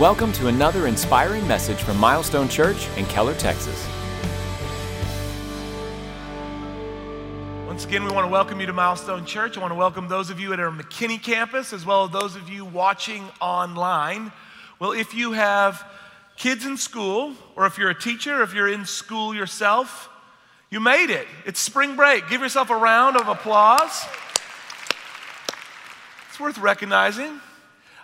Welcome to another inspiring message from Milestone Church in Keller, Texas. Once again, we want to welcome you to Milestone Church. I want to welcome those of you at our McKinney campus as well as those of you watching online. Well, if you have kids in school, or if you're a teacher, or if you're in school yourself, you made it. It's spring break. Give yourself a round of applause. It's worth recognizing.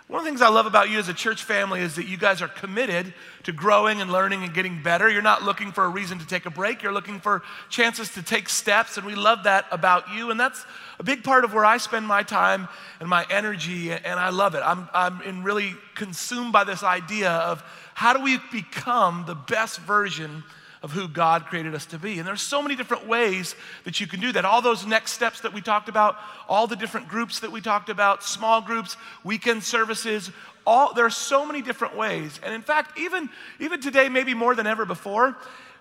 One of the things I love about you as a church family is that you guys are committed to growing and learning and getting better. You're not looking for a reason to take a break, you're looking for chances to take steps, and we love that about you. And that's a big part of where I spend my time and my energy, and I love it. I'm, I'm in really consumed by this idea of how do we become the best version of who God created us to be. And there's so many different ways that you can do that. All those next steps that we talked about, all the different groups that we talked about, small groups, weekend services, all there are so many different ways. And in fact, even even today maybe more than ever before,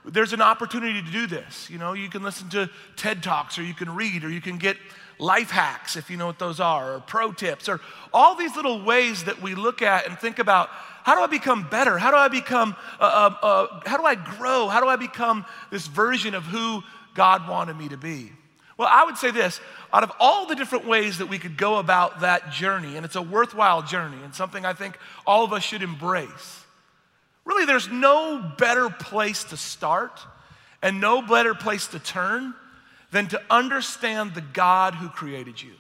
there's an opportunity to do this. You know, you can listen to TED Talks or you can read or you can get life hacks if you know what those are or pro tips or all these little ways that we look at and think about how do I become better? How do I become, uh, uh, uh, how do I grow? How do I become this version of who God wanted me to be? Well, I would say this out of all the different ways that we could go about that journey, and it's a worthwhile journey and something I think all of us should embrace, really, there's no better place to start and no better place to turn than to understand the God who created you.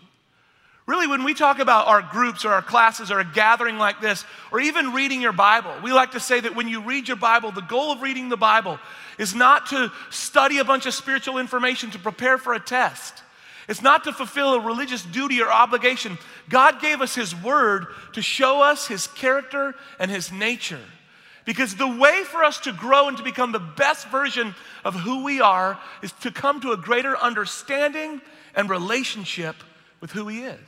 Really, when we talk about our groups or our classes or a gathering like this, or even reading your Bible, we like to say that when you read your Bible, the goal of reading the Bible is not to study a bunch of spiritual information to prepare for a test. It's not to fulfill a religious duty or obligation. God gave us His Word to show us His character and His nature. Because the way for us to grow and to become the best version of who we are is to come to a greater understanding and relationship with who he is.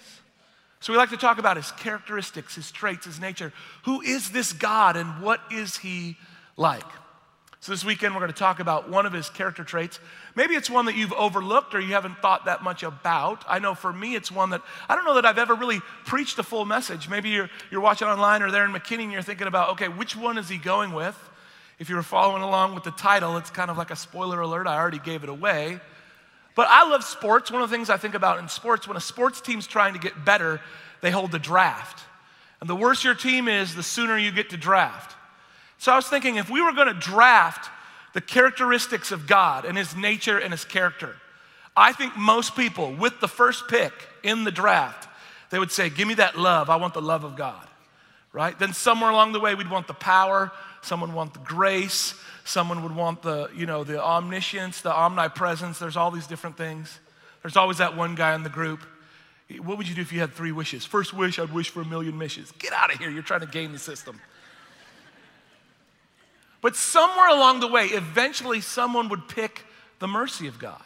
So we like to talk about his characteristics, his traits, his nature. Who is this God and what is he like? So this weekend we're going to talk about one of his character traits. Maybe it's one that you've overlooked or you haven't thought that much about. I know for me it's one that I don't know that I've ever really preached a full message. Maybe you're, you're watching online or there in McKinney and you're thinking about, okay, which one is he going with? If you were following along with the title, it's kind of like a spoiler alert. I already gave it away. But I love sports. One of the things I think about in sports, when a sports team's trying to get better, they hold the draft. And the worse your team is, the sooner you get to draft. So I was thinking if we were going to draft the characteristics of God and his nature and his character, I think most people with the first pick in the draft, they would say, Give me that love. I want the love of God. Right? Then somewhere along the way, we'd want the power, someone would want the grace, Someone would want the, you know, the omniscience, the omnipresence. There's all these different things. There's always that one guy in the group. What would you do if you had three wishes? First wish, I'd wish for a million wishes. Get out of here. You're trying to game the system. But somewhere along the way, eventually someone would pick the mercy of God.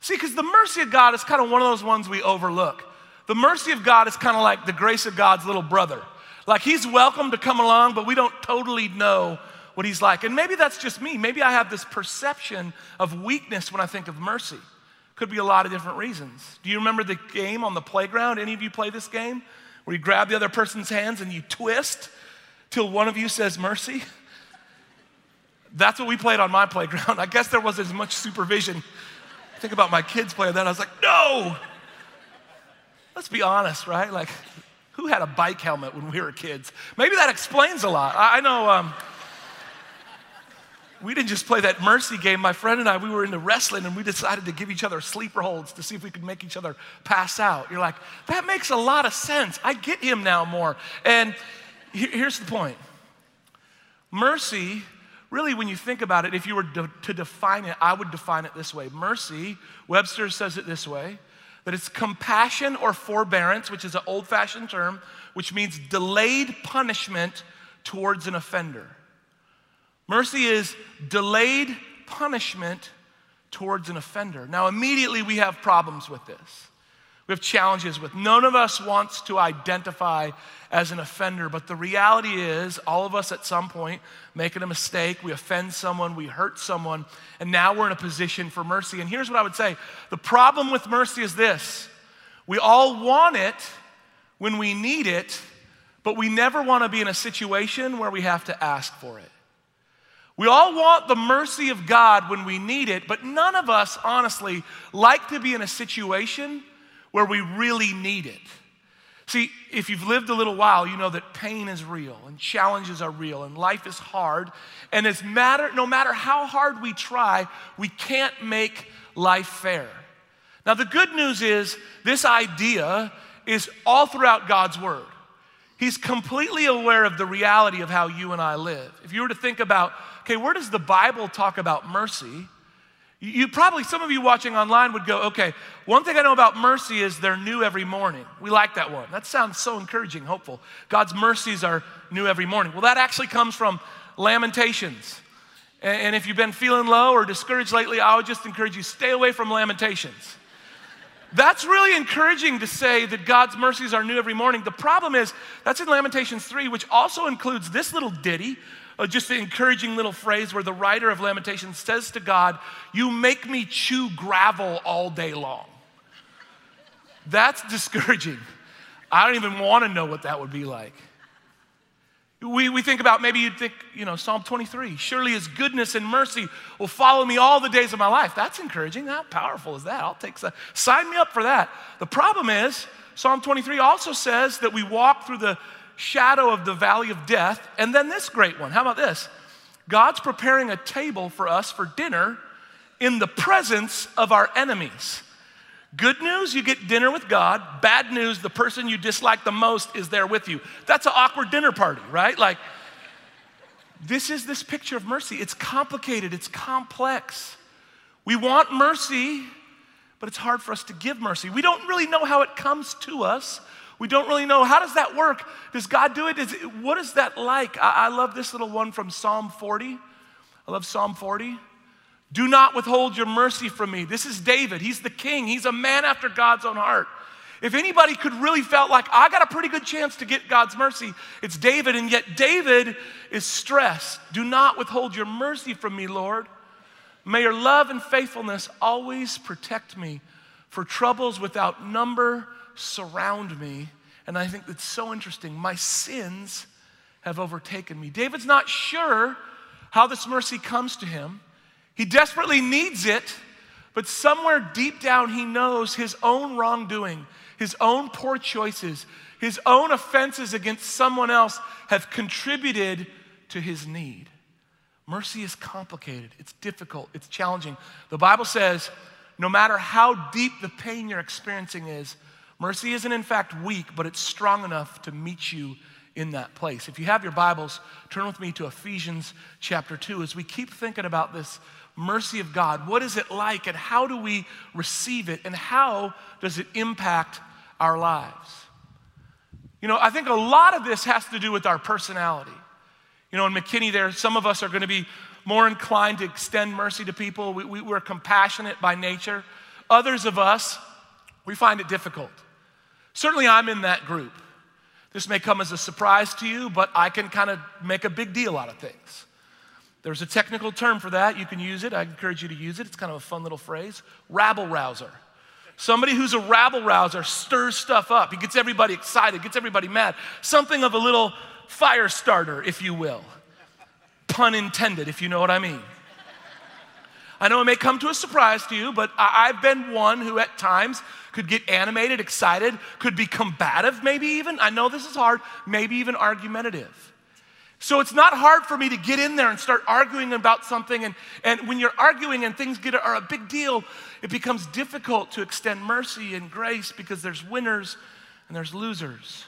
See, because the mercy of God is kind of one of those ones we overlook. The mercy of God is kind of like the grace of God's little brother. Like he's welcome to come along, but we don't totally know what he's like. And maybe that's just me. Maybe I have this perception of weakness when I think of mercy. Could be a lot of different reasons. Do you remember the game on the playground? Any of you play this game? Where you grab the other person's hands and you twist till one of you says mercy? That's what we played on my playground. I guess there wasn't as much supervision. Think about my kids playing that. I was like, no. Let's be honest, right? Like, who had a bike helmet when we were kids? Maybe that explains a lot. I, know. Um, we didn't just play that mercy game. My friend and I, we were into wrestling and we decided to give each other sleeper holds to see if we could make each other pass out. You're like, that makes a lot of sense. I get him now more. And here's the point mercy, really, when you think about it, if you were to define it, I would define it this way mercy, Webster says it this way that it's compassion or forbearance, which is an old fashioned term, which means delayed punishment towards an offender. Mercy is delayed punishment towards an offender. Now, immediately we have problems with this. We have challenges with. None of us wants to identify as an offender, but the reality is, all of us at some point making a mistake, we offend someone, we hurt someone, and now we're in a position for mercy. And here's what I would say the problem with mercy is this we all want it when we need it, but we never want to be in a situation where we have to ask for it. We all want the mercy of God when we need it, but none of us, honestly, like to be in a situation where we really need it. See, if you've lived a little while, you know that pain is real and challenges are real and life is hard. And it's matter, no matter how hard we try, we can't make life fair. Now, the good news is this idea is all throughout God's Word. He's completely aware of the reality of how you and I live. If you were to think about, okay, where does the Bible talk about mercy? You probably, some of you watching online would go, okay, one thing I know about mercy is they're new every morning. We like that one. That sounds so encouraging, hopeful. God's mercies are new every morning. Well, that actually comes from Lamentations. And if you've been feeling low or discouraged lately, I would just encourage you stay away from Lamentations. That's really encouraging to say that God's mercies are new every morning. The problem is, that's in Lamentations 3, which also includes this little ditty, Uh, just an encouraging little phrase where the writer of Lamentations says to God, You make me chew gravel all day long. That's discouraging. I don't even want to know what that would be like. We, we think about maybe you'd think, you know, Psalm 23 surely his goodness and mercy will follow me all the days of my life. That's encouraging. How powerful is that? I'll take. Sign me up for that. The problem is, Psalm 23 also says that we walk through the shadow of the valley of death. And then this great one. How about this? God's preparing a table for us for dinner in the presence of our enemies. Good news, you get dinner with God. Bad news, the person you dislike the most is there with you. That's an awkward dinner party, right? Like, this is this picture of mercy. It's complicated, it's complex. We want mercy, but it's hard for us to give mercy. We don't really know how it comes to us. We don't really know how does that work? Does God do it? Is it what is that like? I, I love this little one from Psalm 40. I love Psalm 40. Do not withhold your mercy from me. This is David. He's the king. He's a man after God's own heart. If anybody could really felt like I got a pretty good chance to get God's mercy, it's David. And yet David is stressed. Do not withhold your mercy from me, Lord. May your love and faithfulness always protect me, for troubles without number surround me. And I think that's so interesting. My sins have overtaken me. David's not sure how this mercy comes to him. He desperately needs it, but somewhere deep down, he knows his own wrongdoing, his own poor choices, his own offenses against someone else have contributed to his need. Mercy is complicated, it's difficult, it's challenging. The Bible says no matter how deep the pain you're experiencing is, mercy isn't in fact weak, but it's strong enough to meet you in that place. If you have your Bibles, turn with me to Ephesians chapter 2 as we keep thinking about this mercy of God. What is it like, and how do we receive it, and how does it impact our lives? You know, I think a lot of this has to do with our personality. You know, in McKinney, there, some of us are going to be more inclined to extend mercy to people. We, we, we're compassionate by nature. Others of us, we find it difficult. Certainly, I'm in that group. This may come as a surprise to you, but I can kind of make a big deal out of things. There's a technical term for that. You can use it. I encourage you to use it. It's kind of a fun little phrase rabble rouser. Somebody who's a rabble rouser stirs stuff up. He gets everybody excited, gets everybody mad. Something of a little fire starter, if you will. Pun intended, if you know what I mean. I know it may come to a surprise to you, but I've been one who at times could get animated, excited, could be combative, maybe even. I know this is hard, maybe even argumentative. So it's not hard for me to get in there and start arguing about something. And, and when you're arguing and things get are a big deal, it becomes difficult to extend mercy and grace because there's winners and there's losers.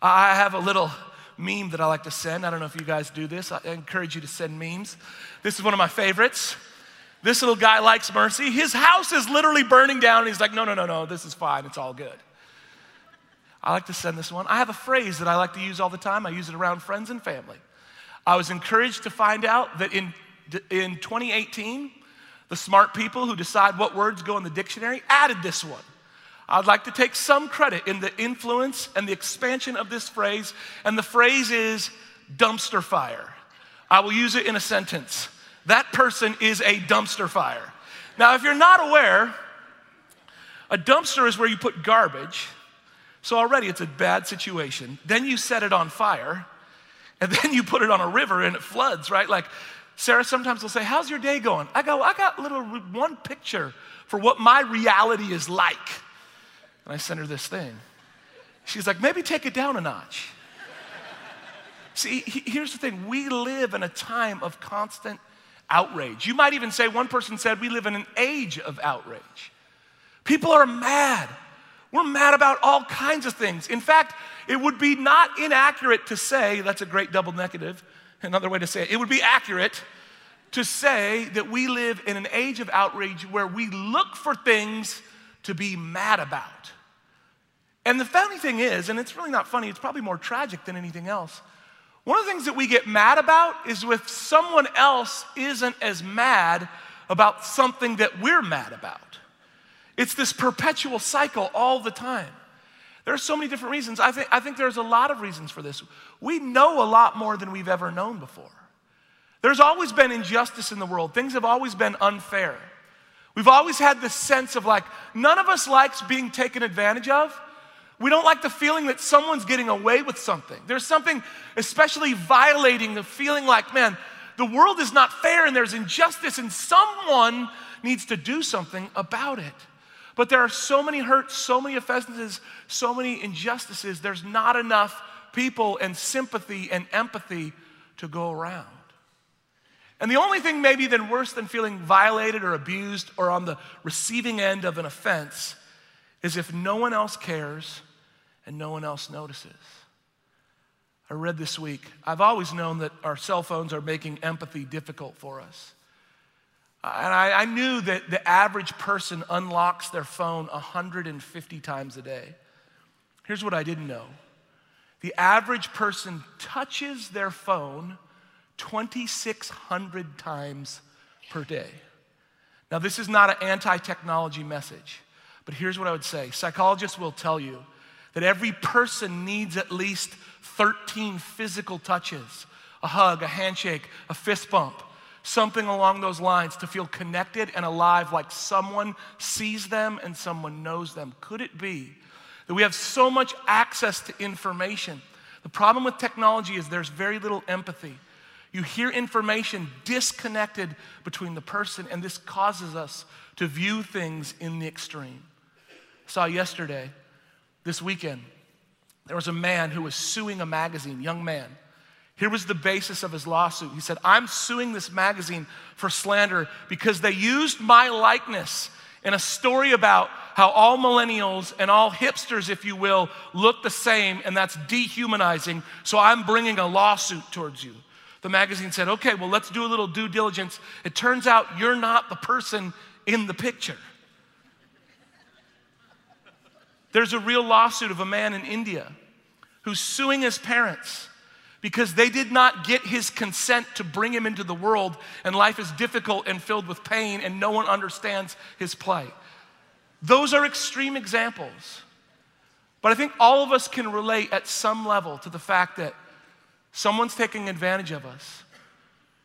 I have a little meme that I like to send. I don't know if you guys do this. I encourage you to send memes. This is one of my favorites. This little guy likes mercy. His house is literally burning down, and he's like, no, no, no, no, this is fine. It's all good. I like to send this one. I have a phrase that I like to use all the time. I use it around friends and family. I was encouraged to find out that in, in 2018, the smart people who decide what words go in the dictionary added this one. I'd like to take some credit in the influence and the expansion of this phrase, and the phrase is dumpster fire. I will use it in a sentence. That person is a dumpster fire. Now, if you're not aware, a dumpster is where you put garbage So already it's a bad situation. Then you set it on fire, and then you put it on a river and it floods, right? Like Sarah sometimes will say, How's your day going? I go, I got little one picture for what my reality is like. And I send her this thing. She's like, Maybe take it down a notch. See, here's the thing we live in a time of constant outrage. You might even say, one person said, we live in an age of outrage. People are mad. We're mad about all kinds of things. In fact, it would be not inaccurate to say, that's a great double negative, another way to say it, it would be accurate to say that we live in an age of outrage where we look for things to be mad about. And the funny thing is, and it's really not funny, it's probably more tragic than anything else. One of the things that we get mad about is if someone else isn't as mad about something that we're mad about. It's this perpetual cycle all the time. There are so many different reasons. I think, I think there's a lot of reasons for this. We know a lot more than we've ever known before. There's always been injustice in the world, things have always been unfair. We've always had this sense of like, none of us likes being taken advantage of. We don't like the feeling that someone's getting away with something. There's something especially violating the feeling like, man, the world is not fair and there's injustice and someone needs to do something about it. But there are so many hurts, so many offenses, so many injustices. There's not enough people and sympathy and empathy to go around. And the only thing maybe then worse than feeling violated or abused or on the receiving end of an offense is if no one else cares and no one else notices. I read this week, I've always known that our cell phones are making empathy difficult for us. And I, I, knew that the average person unlocks their phone 150 times a day. Here's what I didn't know the average person touches their phone 2,600 times per day. Now, this is not an anti technology message, but here's what I would say psychologists will tell you that every person needs at least 13 physical touches a hug, a handshake, a fist bump something along those lines to feel connected and alive like someone sees them and someone knows them. Could it be that we have so much access to information? The problem with technology is there's very little empathy. You hear information disconnected between the person, and this causes us to view things in the extreme. I saw yesterday, this weekend, there was a man who was suing a magazine, young man here was the basis of his lawsuit. He said, I'm suing this magazine for slander because they used my likeness in a story about how all millennials and all hipsters, if you will, look the same, and that's dehumanizing. So I'm bringing a lawsuit towards you. The magazine said, okay, well, let's do a little due diligence. It turns out you're not the person in the picture. There's a real lawsuit of a man in India who's suing his parents because they did not get his consent to bring him into the world, and life is difficult and filled with pain, and no one understands his plight. Those are extreme examples. But I think all of us can relate at some level to the fact that someone's taking advantage of us.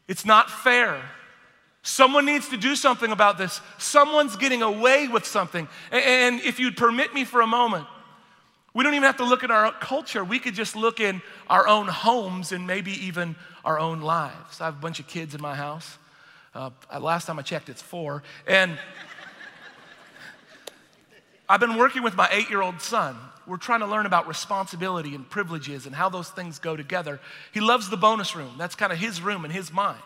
It's not fair. Someone needs to do something about this. Someone's getting away with something. And if you'd permit me for a moment, we don't even have to look at our culture. We could just look in our own homes and maybe even our own lives. I have a bunch of kids in my house. Uh, last time I checked, it's four. And I've been working with my eight year old son. We're trying to learn about responsibility and privileges and how those things go together. He loves the bonus room, that's kind of his room in his mind.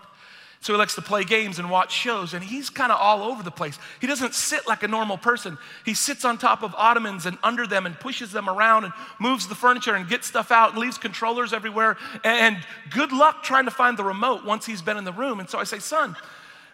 So he likes to play games and watch shows, and he's kind of all over the place. He doesn't sit like a normal person. He sits on top of ottomans and under them and pushes them around and moves the furniture and gets stuff out and leaves controllers everywhere. And good luck trying to find the remote once he's been in the room. And so I say, son,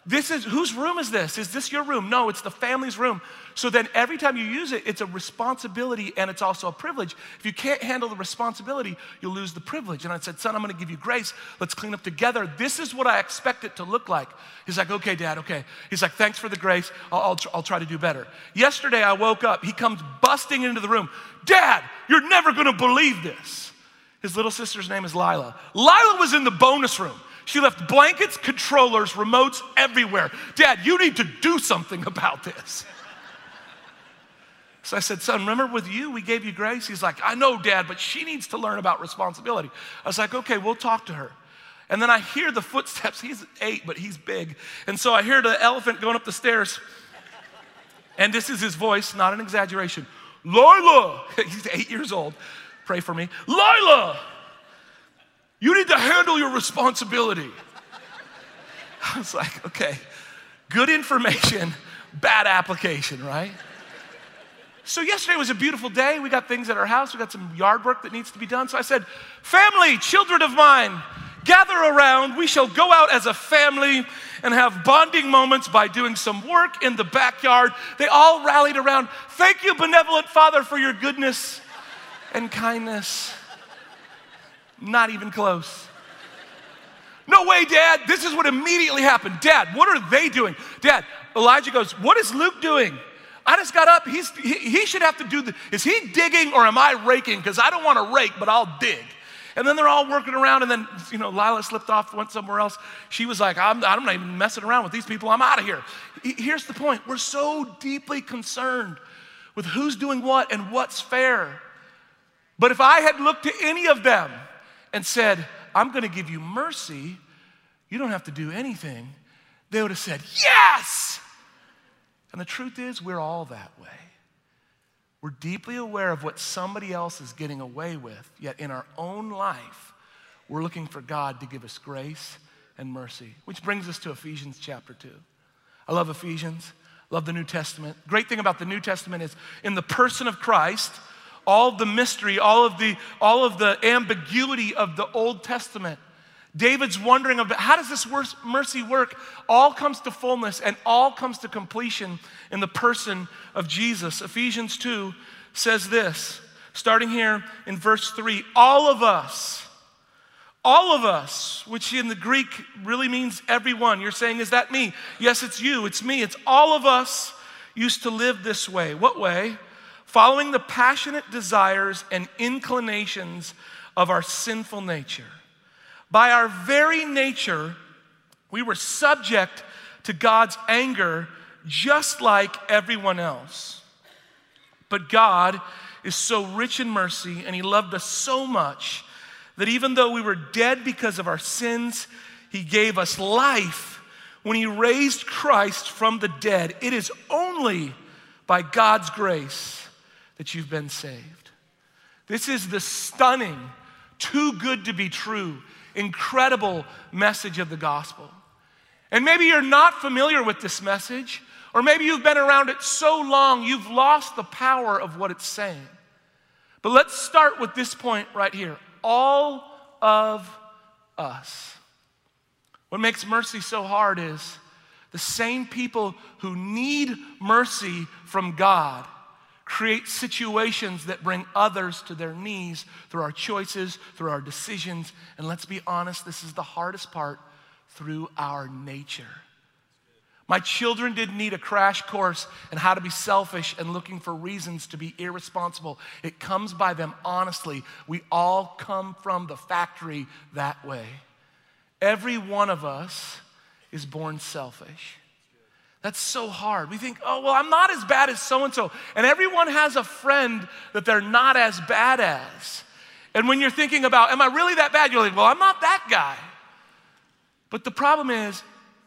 this is whose room is this? Is this your room? No, it's the family's room. So then every time you use it, it's a responsibility and it's also a privilege. If you can't handle the responsibility, you'll lose the privilege. And I said, Son, I'm gonna give you grace. Let's clean up together. This is what I expect it to look like. He's like, Okay, Dad, okay. He's like, Thanks for the grace. I'll, I'll, tr- I'll try to do better. Yesterday, I woke up. He comes busting into the room. Dad, you're never gonna believe this. His little sister's name is Lila. Lila was in the bonus room. She left blankets, controllers, remotes everywhere. Dad, you need to do something about this. So I said, Son, remember with you, we gave you grace? He's like, I know, Dad, but she needs to learn about responsibility. I was like, Okay, we'll talk to her. And then I hear the footsteps. He's eight, but he's big. And so I hear the elephant going up the stairs. And this is his voice, not an exaggeration. Lila, he's eight years old. Pray for me. Lila, you need to handle your responsibility. I was like, okay, good information, bad application, right? So, yesterday was a beautiful day. We got things at our house. We got some yard work that needs to be done. So, I said, Family, children of mine, gather around. We shall go out as a family and have bonding moments by doing some work in the backyard. They all rallied around. Thank you, benevolent Father, for your goodness and kindness. Not even close. No way, Dad. This is what immediately happened. Dad, what are they doing? Dad, Elijah goes, What is Luke doing? I just got up. He's, he, he should have to do the, is he digging or am I raking? Because I don't want to rake, but I'll dig. And then they're all working around, and then, you know, Lila slipped off, went somewhere else. She was like, I'm, I'm not even messing around with these people. I'm out of here. Here's the point we're so deeply concerned with who's doing what and what's fair. But if I had looked to any of them and said, I'm going to give you mercy, you don't have to do anything, they would have said, Yes! And the truth is, we're all that way. We're deeply aware of what somebody else is getting away with, yet in our own life, we're looking for God to give us grace and mercy. Which brings us to Ephesians chapter 2. I love Ephesians, love the New Testament. Great thing about the New Testament is in the person of Christ, all the mystery, all of the, all of the ambiguity of the Old Testament David's wondering about how does this mercy work? All comes to fullness and all comes to completion in the person of Jesus. Ephesians 2 says this, starting here in verse 3 All of us, all of us, which in the Greek really means everyone. You're saying, Is that me? Yes, it's you, it's me, it's all of us used to live this way. What way? Following the passionate desires and inclinations of our sinful nature. By our very nature, we were subject to God's anger just like everyone else. But God is so rich in mercy and He loved us so much that even though we were dead because of our sins, He gave us life when He raised Christ from the dead. It is only by God's grace that you've been saved. This is the stunning, too good to be true incredible message of the gospel. And maybe you're not familiar with this message, or maybe you've been around it so long you've lost the power of what it's saying. But let's start with this point right here all of us. What makes mercy so hard is the same people who need mercy from God create situations that bring others to their knees through our choices, through our decisions. And let's be honest, this is the hardest part through our nature. My children didn't need a crash course in how to be selfish and looking for reasons to be irresponsible. It comes by them honestly. We all come from the factory that way. Every one of us is born selfish. That's so hard. We think, oh, well, I'm not as bad as so and so. And everyone has a friend that they're not as bad as. And when you're thinking about, am I really that bad? You're like, well, I'm not that guy. But the problem is,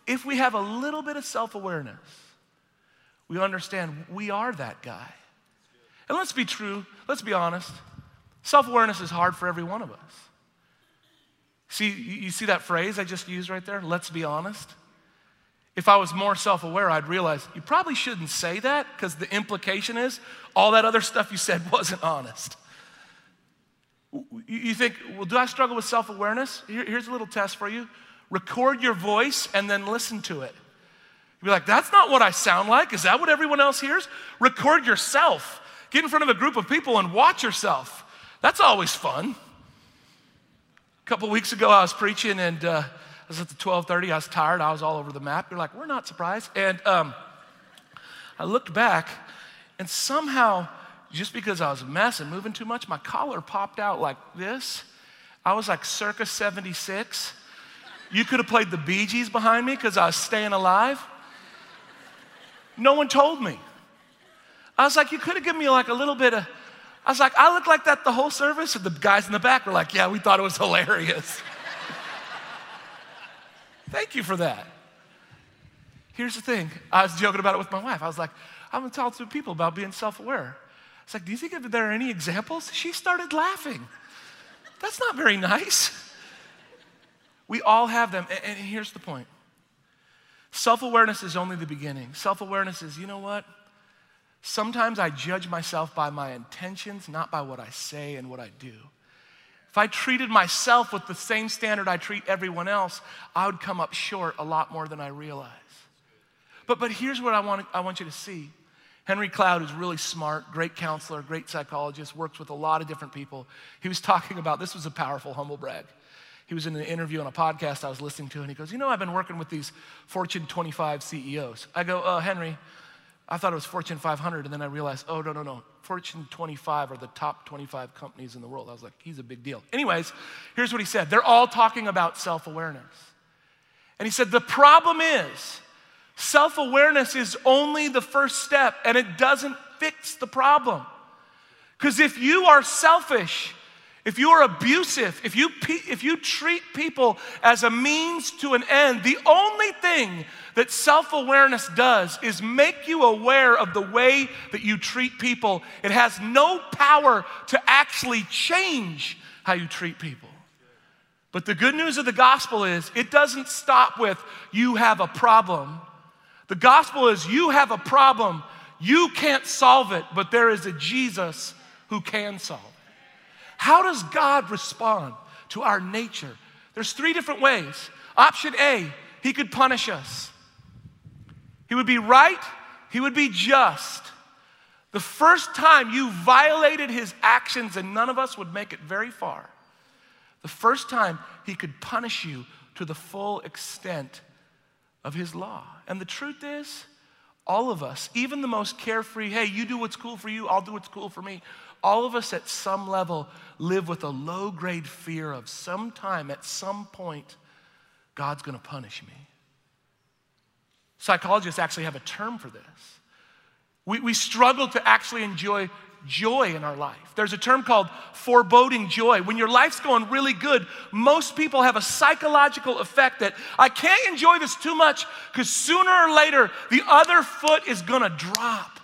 if we have a little bit of self awareness, we understand we are that guy. And let's be true, let's be honest. Self awareness is hard for every one of us. See, you see that phrase I just used right there? Let's be honest. If I was more self aware, I'd realize you probably shouldn't say that because the implication is all that other stuff you said wasn't honest. You think, well, do I struggle with self awareness? here's a little test for you record your voice and then listen to it. You'd be like, that's not what I sound like. Is that what everyone else hears? Record yourself. Get in front of a group of people and watch yourself. That's always fun. A couple weeks ago, I was preaching and uh, was at the 12:30. I was tired. I was all over the map. You're like, we're not surprised. And um, I looked back, and somehow, just because I was a mess and moving too much, my collar popped out like this. I was like circa 76. You could have played the Bee Gees behind me because I was staying alive. No one told me. I was like, you could have given me like a little bit of, I was like, I looked like that the whole service. And the guys in the back were like, yeah, we thought it was hilarious. Thank you for that. Here's the thing I was joking about it with my wife. I was like, I'm gonna talk to people about being self aware. It's like, do you think there are any examples? She started laughing. That's not very nice. We all have them. And, here's the point self awareness is only the beginning. Self awareness is, you know what? Sometimes I judge myself by my intentions, not by what I say and what I do. If I treated myself with the same standard I treat everyone else, I would come up short a lot more than I realize. But, but here's what I want, I want you to see. Henry Cloud is really smart, great counselor, great psychologist, works with a lot of different people. He was talking about this was a powerful humble brag. He was in an interview on a podcast I was listening to, and he goes, You know, I've been working with these Fortune 25 CEOs. I go, uh, Henry, I thought it was Fortune 500, and then I realized, oh, no, no, no. Fortune 25 are the top 25 companies in the world. I was like, he's a big deal. Anyways, here's what he said they're all talking about self awareness. And he said, the problem is, self awareness is only the first step, and it doesn't fix the problem. Because if you are selfish, if you are abusive, if you, if you treat people as a means to an end, the only thing that self awareness does is make you aware of the way that you treat people. It has no power to actually change how you treat people. But the good news of the gospel is it doesn't stop with you have a problem. The gospel is you have a problem, you can't solve it, but there is a Jesus who can solve it. How does God respond to our nature? There's three different ways. Option A, He could punish us. He would be right, He would be just. The first time you violated His actions, and none of us would make it very far, the first time He could punish you to the full extent of His law. And the truth is, all of us, even the most carefree, hey, you do what's cool for you, I'll do what's cool for me, all of us at some level live with a low grade fear of sometime, at some point, God's gonna punish me. Psychologists actually have a term for this. We, we struggle to actually enjoy joy in our life. There's a term called foreboding joy. When your life's going really good, most people have a psychological effect that I can't enjoy this too much because sooner or later the other foot is gonna drop.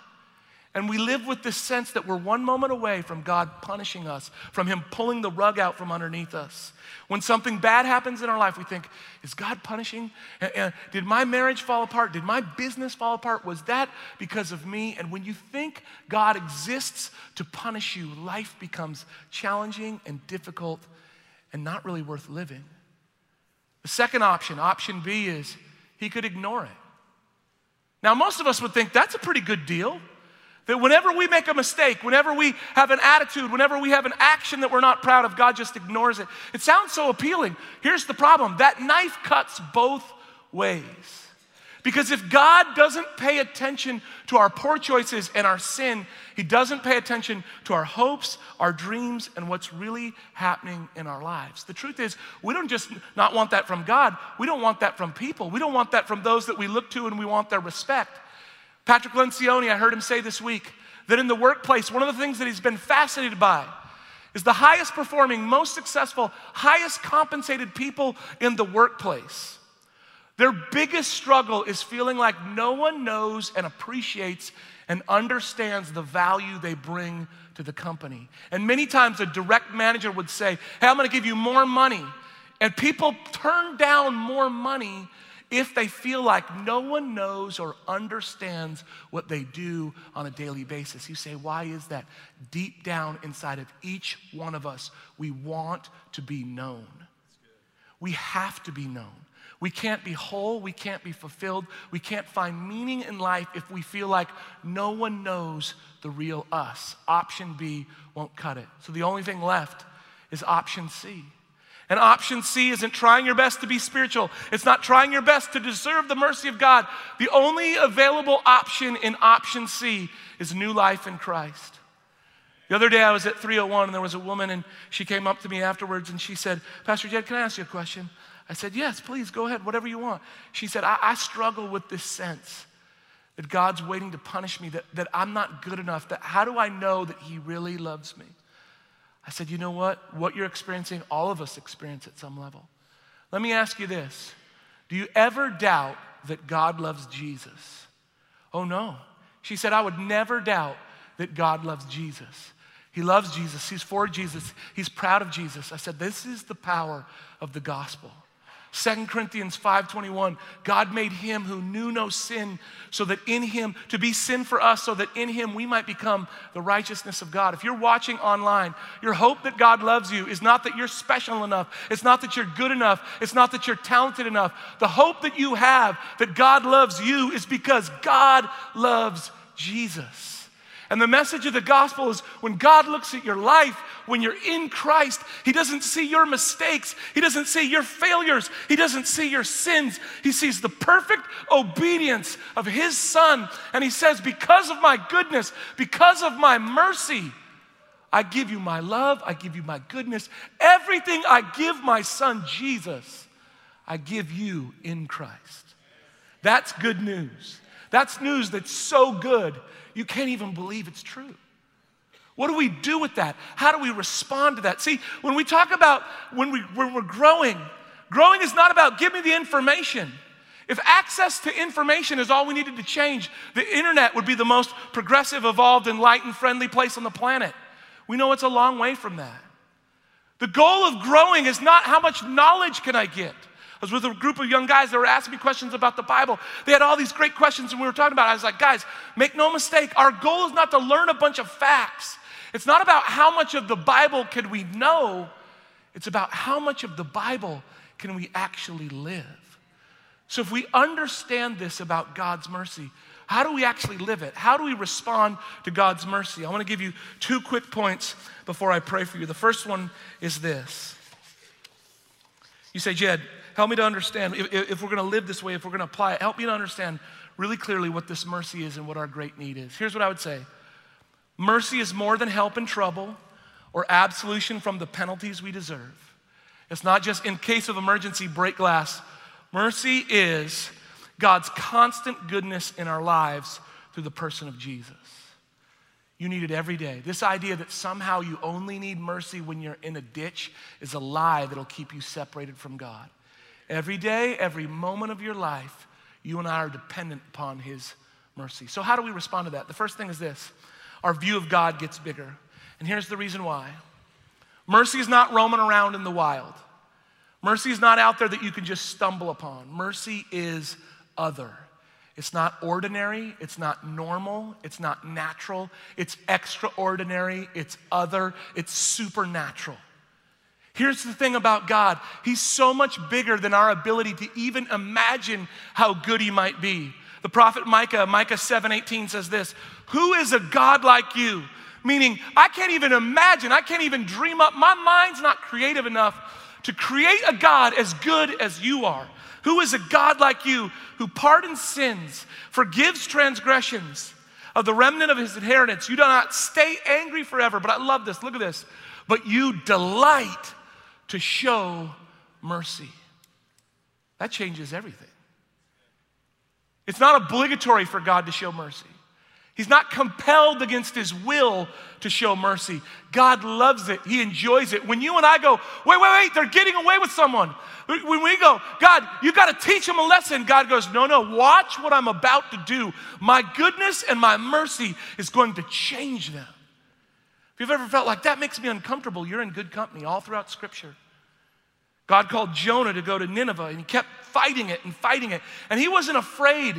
And we live with this sense that we're one moment away from God punishing us, from Him pulling the rug out from underneath us. When something bad happens in our life, we think, is God punishing? did my marriage fall apart? Did my business fall apart? Was that because of me? And when you think God exists to punish you, life becomes challenging and difficult and not really worth living. The second option, option B, is He could ignore it. Now, most of us would think that's a pretty good deal. That whenever we make a mistake, whenever we have an attitude, whenever we have an action that we're not proud of, God just ignores it. It sounds so appealing. Here's the problem that knife cuts both ways. Because if God doesn't pay attention to our poor choices and our sin, He doesn't pay attention to our hopes, our dreams, and what's really happening in our lives. The truth is, we don't just not want that from God, we don't want that from people. We don't want that from those that we look to and we want their respect. Patrick Lencioni, I heard him say this week that in the workplace, one of the things that he's been fascinated by is the highest performing, most successful, highest compensated people in the workplace. Their biggest struggle is feeling like no one knows and appreciates and understands the value they bring to the company. And many times a direct manager would say, Hey, I'm gonna give you more money. And people turn down more money if they feel like no one knows or understands what they do on a daily basis. You say, why is that? Deep down inside of each one of us, we want to be known. We have to be known. We can't be whole, we can't be fulfilled, we can't find meaning in life if we feel like no one knows the real us. Option B won't cut it. So the only thing left is option C. And option C isn't trying your best to be spiritual. It's not trying your best to deserve the mercy of God. The only available option in option C is new life in Christ. The other day I was at 301 and there was a woman and she came up to me afterwards and she said, Pastor Jed, can I ask you a question? I said, Yes, please, go ahead, whatever you want. She said, I, I struggle with this sense that God's waiting to punish me, that, that I'm not good enough, that how do I know that He really loves me? I said, you know what? What you're experiencing, all of us experience at some level. Let me ask you this Do you ever doubt that God loves Jesus? Oh, no. She said, I would never doubt that God loves Jesus. He loves Jesus. He's for Jesus. He's proud of Jesus. I said, This is the power of the gospel. 2 Corinthians 5:21 God made him who knew no sin so that in him to be sin for us so that in him we might become the righteousness of God. If you're watching online, your hope that God loves you is not that you're special enough. It's not that you're good enough. It's not that you're talented enough. The hope that you have that God loves you is because God loves Jesus. And the message of the gospel is when God looks at your life, when you're in Christ, He doesn't see your mistakes, He doesn't see your failures, He doesn't see your sins. He sees the perfect obedience of His Son. And He says, Because of my goodness, because of my mercy, I give you my love, I give you my goodness. Everything I give my Son Jesus, I give you in Christ. That's good news. That's news that's so good you can't even believe it's true. What do we do with that? How do we respond to that? See, when we talk about when, we, when we're growing, growing is not about give me the information. If access to information is all we needed to change, the internet would be the most progressive, evolved, enlightened, friendly place on the planet. We know it's a long way from that. The goal of growing is not how much knowledge can I get. I was with a group of young guys that were asking me questions about the Bible. They had all these great questions, and we were talking about it. I was like, guys, make no mistake, our goal is not to learn a bunch of facts. It's not about how much of the Bible can we know, it's about how much of the Bible can we actually live. So if we understand this about God's mercy, how do we actually live it? How do we respond to God's mercy? I want to give you two quick points before I pray for you. The first one is this. You say, Jed, help me to understand if, if we're going to live this way, if we're going to apply it, help me to understand really clearly what this mercy is and what our great need is. Here's what I would say mercy is more than help in trouble or absolution from the penalties we deserve. It's not just in case of emergency, break glass. Mercy is God's constant goodness in our lives through the person of Jesus. You need it every day. This idea that somehow you only need mercy when you're in a ditch is a lie that'll keep you separated from God. Every day, every moment of your life, you and I are dependent upon His mercy. So, how do we respond to that? The first thing is this our view of God gets bigger. And here's the reason why mercy is not roaming around in the wild, mercy is not out there that you can just stumble upon. Mercy is other. It's not ordinary, it's not normal, it's not natural, it's extraordinary, it's other, it's supernatural. Here's the thing about God He's so much bigger than our ability to even imagine how good He might be. The prophet Micah, Micah 7:18 says this, "Who is a God like you?" Meaning, I can't even imagine, I can't even dream up. My mind's not creative enough to create a God as good as you are. Who is a God like you who pardons sins, forgives transgressions of the remnant of his inheritance? You do not stay angry forever. But I love this. Look at this. But you delight to show mercy. That changes everything. It's not obligatory for God to show mercy. He's not compelled against his will to show mercy. God loves it. He enjoys it. When you and I go, wait, wait, wait, they're getting away with someone. When we go, God, you got to teach them a lesson, God goes, no, no, watch what I'm about to do. My goodness and my mercy is going to change them. If you've ever felt like that makes me uncomfortable, you're in good company all throughout Scripture. God called Jonah to go to Nineveh and he kept fighting it and fighting it. And he wasn't afraid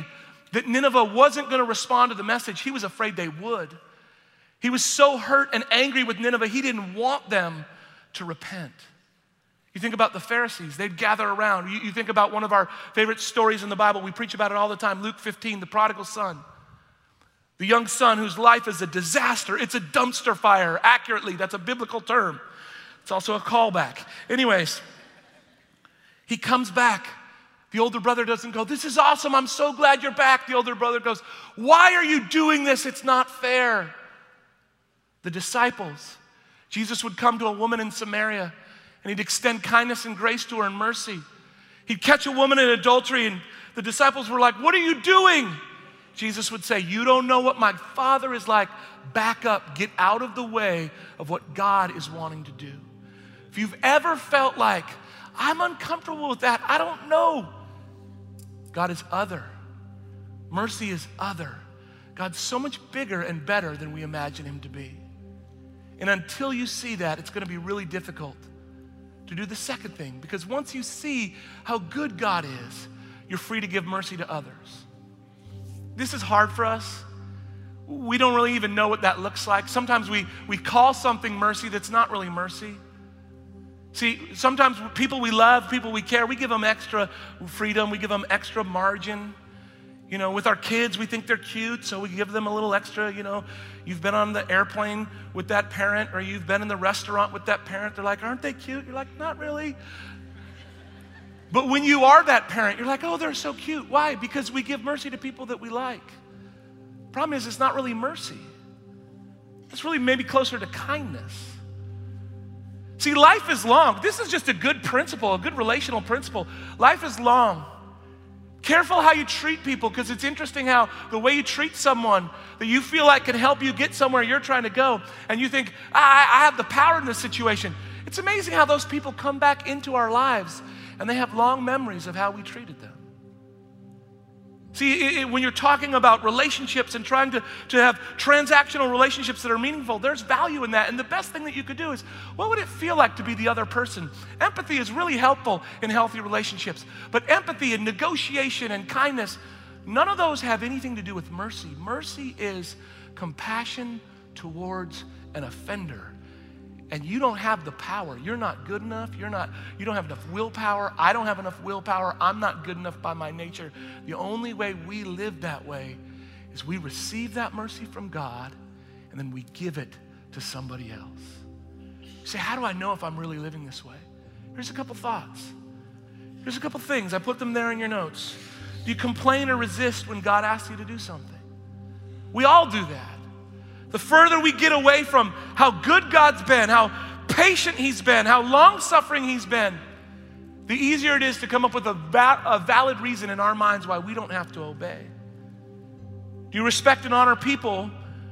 that Nineveh wasn't going to respond to the message, he was afraid they would. He was so hurt and angry with Nineveh, he didn't want them to repent. You think about the Pharisees, they'd gather around. You, you, think about one of our favorite stories in the Bible, we preach about it all the time Luke 15, the prodigal son. The young son whose life is a disaster. It's a dumpster fire, accurately. That's a biblical term. It's also a callback. Anyways, he comes back. The older brother doesn't go, This is awesome. I'm so glad you're back. The older brother goes, Why are you doing this? It's not fair. The disciples, Jesus would come to a woman in Samaria and he'd extend kindness and grace to her and mercy. He'd catch a woman in adultery, and the disciples were like, What are you doing? Jesus would say, You don't know what my Father is like. Back up, get out of the way of what God is wanting to do. If you've ever felt like, I'm uncomfortable with that, I don't know. God is other. Mercy is other. God's so much bigger and better than we imagine Him to be. And until you see that, it's going to be really difficult to do the second thing because once you see how good God is, you're free to give mercy to others. This is hard for us. We don't really even know what that looks like. Sometimes we, we call something mercy that's not really mercy. See, sometimes people we love, people we care, we give them extra freedom, we give them extra margin. You know, with our kids, we think they're cute, so we give them a little extra. You know, you've been on the airplane with that parent, or you've been in the restaurant with that parent. They're like, aren't they cute? You're like, not really. But when you are that parent, you're like, oh, they're so cute. Why? Because we give mercy to people that we like. Problem is, it's not really mercy, it's really maybe closer to kindness. See, life is long. This is just a good principle, a good relational principle. Life is long. Careful how you treat people because it's interesting how the way you treat someone that you feel like can help you get somewhere you're trying to go, and you think, I, I have the power in this situation. It's amazing how those people come back into our lives and they have long memories of how we treated them. See, it, when you're talking about relationships and trying to, to have transactional relationships that are meaningful, there's value in that. And the best thing that you could do is what would it feel like to be the other person? Empathy is really helpful in healthy relationships. But empathy and negotiation and kindness, none of those have anything to do with mercy. Mercy is compassion towards an offender and you don't have the power. You're not good enough. You're not, you don't have enough willpower. I don't have enough willpower. I'm not good enough by my nature. The only way we live that way is we receive that mercy from God and then we give it to somebody else. You say, how do I know if I'm really living this way? Here's a couple thoughts. Here's a couple things. I put them there in your notes. Do you complain or resist when God asks you to do something? We all do that. The further we get away from how good God's been, how patient He's been, how long suffering He's been, the easier it is to come up with a, va- a valid reason in our minds why we don't have to obey. Do you respect and honor people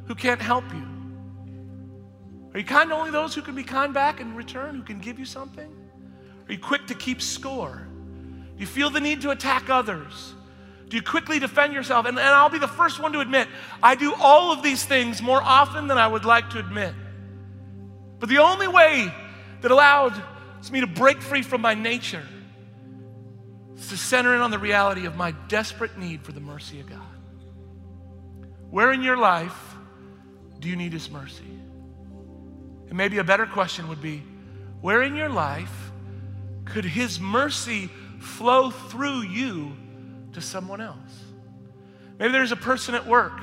who can't help you? Are you kind to only those who can be kind back in return, who can give you something? Are you quick to keep score? Do you feel the need to attack others? Do you quickly defend yourself? And, and I'll be the first one to admit, I do all of these things more often than I would like to admit. But the only way that allowed me to break free from my nature is to center in on the reality of my desperate need for the mercy of God. Where in your life do you need His mercy? And maybe a better question would be where in your life could His mercy flow through you to someone else. Maybe there's a person at work.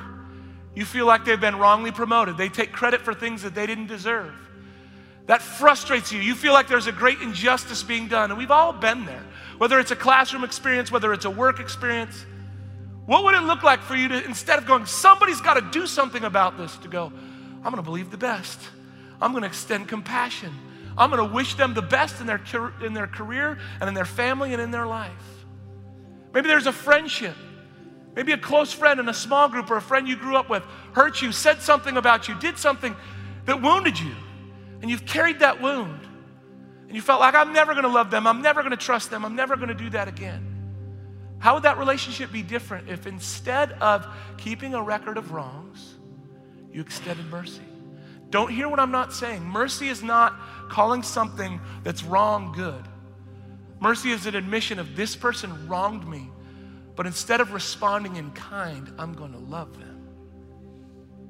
You feel like they've been wrongly promoted. They take credit for things that they didn't deserve. That frustrates you. You feel like there's a great injustice being done. And we've all been there. Whether it's a classroom experience, whether it's a work experience. What would it look like for you to, instead of going, somebody's got to do something about this, to go, I'm going to believe the best. I'm going to extend compassion. I'm going to wish them the best in their, in their career and in their family and in their life. Maybe there's a friendship. Maybe a close friend in a small group or a friend you grew up with hurt you, said something about you, did something that wounded you. And you've carried that wound. And you felt like, I'm never going to love them. I'm never going to trust them. I'm never going to do that again. How would that relationship be different if instead of keeping a record of wrongs, you extended mercy? Don't hear what I'm not saying. Mercy is not calling something that's wrong good. Mercy is an admission of this person wronged me, but instead of responding in kind, I'm going to love them.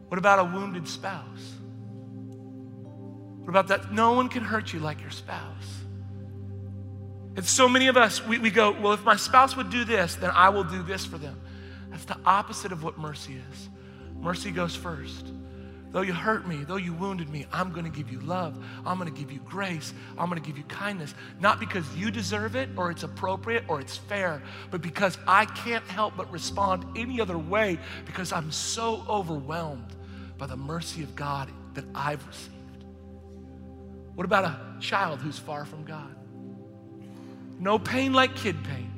What about a wounded spouse? What about that? No one can hurt you like your spouse. And so many of us, we, we go, well, if my spouse would do this, then I will do this for them. That's the opposite of what mercy is. Mercy goes first. Though you hurt me, though you wounded me, I'm going to give you love. I'm going to give you grace. I'm going to give you kindness. Not because you deserve it or it's appropriate or it's fair, but because I can't help but respond any other way because I'm so overwhelmed by the mercy of God that I've received. What about a child who's far from God? No pain like kid pain.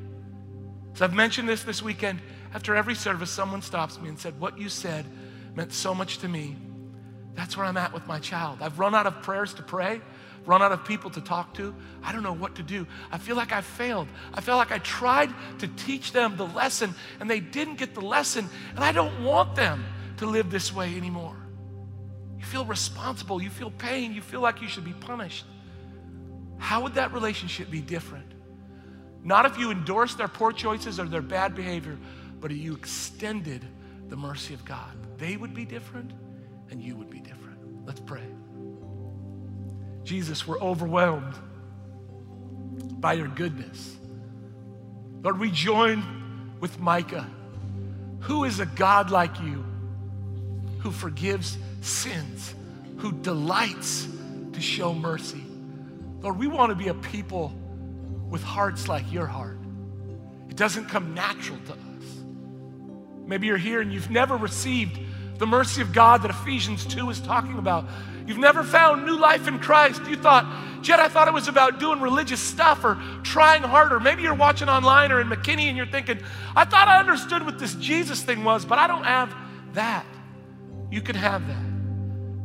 So I've mentioned this this weekend. After every service, someone stops me and said, What you said meant so much to me. That's where I'm at with my child. I've run out of prayers to pray, run out of people to talk to. I don't know what to do. I feel like I failed. I feel like I tried to teach them the lesson and they didn't get the lesson, and I don't want them to live this way anymore. You feel responsible, you feel pain, you feel like you should be punished. How would that relationship be different? Not if you endorsed their poor choices or their bad behavior, but if you extended the mercy of God. They would be different and you would be different. Let's pray. Jesus, we're overwhelmed by your goodness. Lord, we join with Micah. Who is a God like you who forgives sins, who delights to show mercy? Lord, we want to be a people with hearts like your heart. It doesn't come natural to us. Maybe you're here and you've never received the mercy of God that Ephesians 2 is talking about. You've never found new life in Christ. You thought, Jed, I thought it was about doing religious stuff or trying harder. Maybe you're watching online or in McKinney and you're thinking, I thought I understood what this Jesus thing was, but I don't have that. You can have that.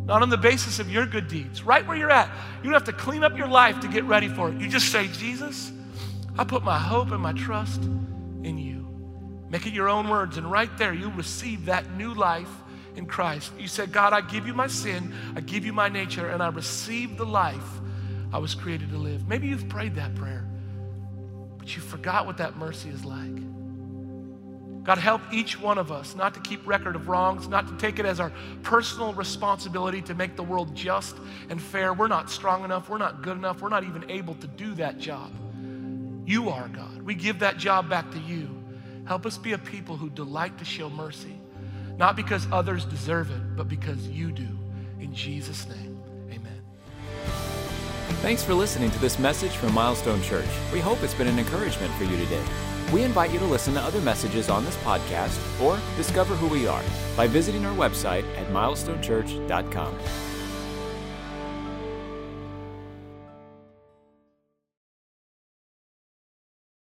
Not on the basis of your good deeds. Right where you're at, you don't have to clean up your life to get ready for it. You just say, Jesus, I put my hope and my trust in you. Make it your own words, and right there, you'll receive that new life in Christ. You said, God, I give you my sin, I give you my nature, and I receive the life I was created to live. Maybe you've prayed that prayer, but you forgot what that mercy is like. God, help each one of us not to keep record of wrongs, not to take it as our personal responsibility to make the world just and fair. We're not strong enough. We're not good enough. We're not even able to do that job. You are, God. We give that job back to you. Help us be a people who delight to show mercy not because others deserve it, but because you do. In Jesus' name, amen. Thanks for listening to this message from Milestone Church. We hope it's been an encouragement for you today. We invite you to listen to other messages on this podcast or discover who we are by visiting our website at milestonechurch.com.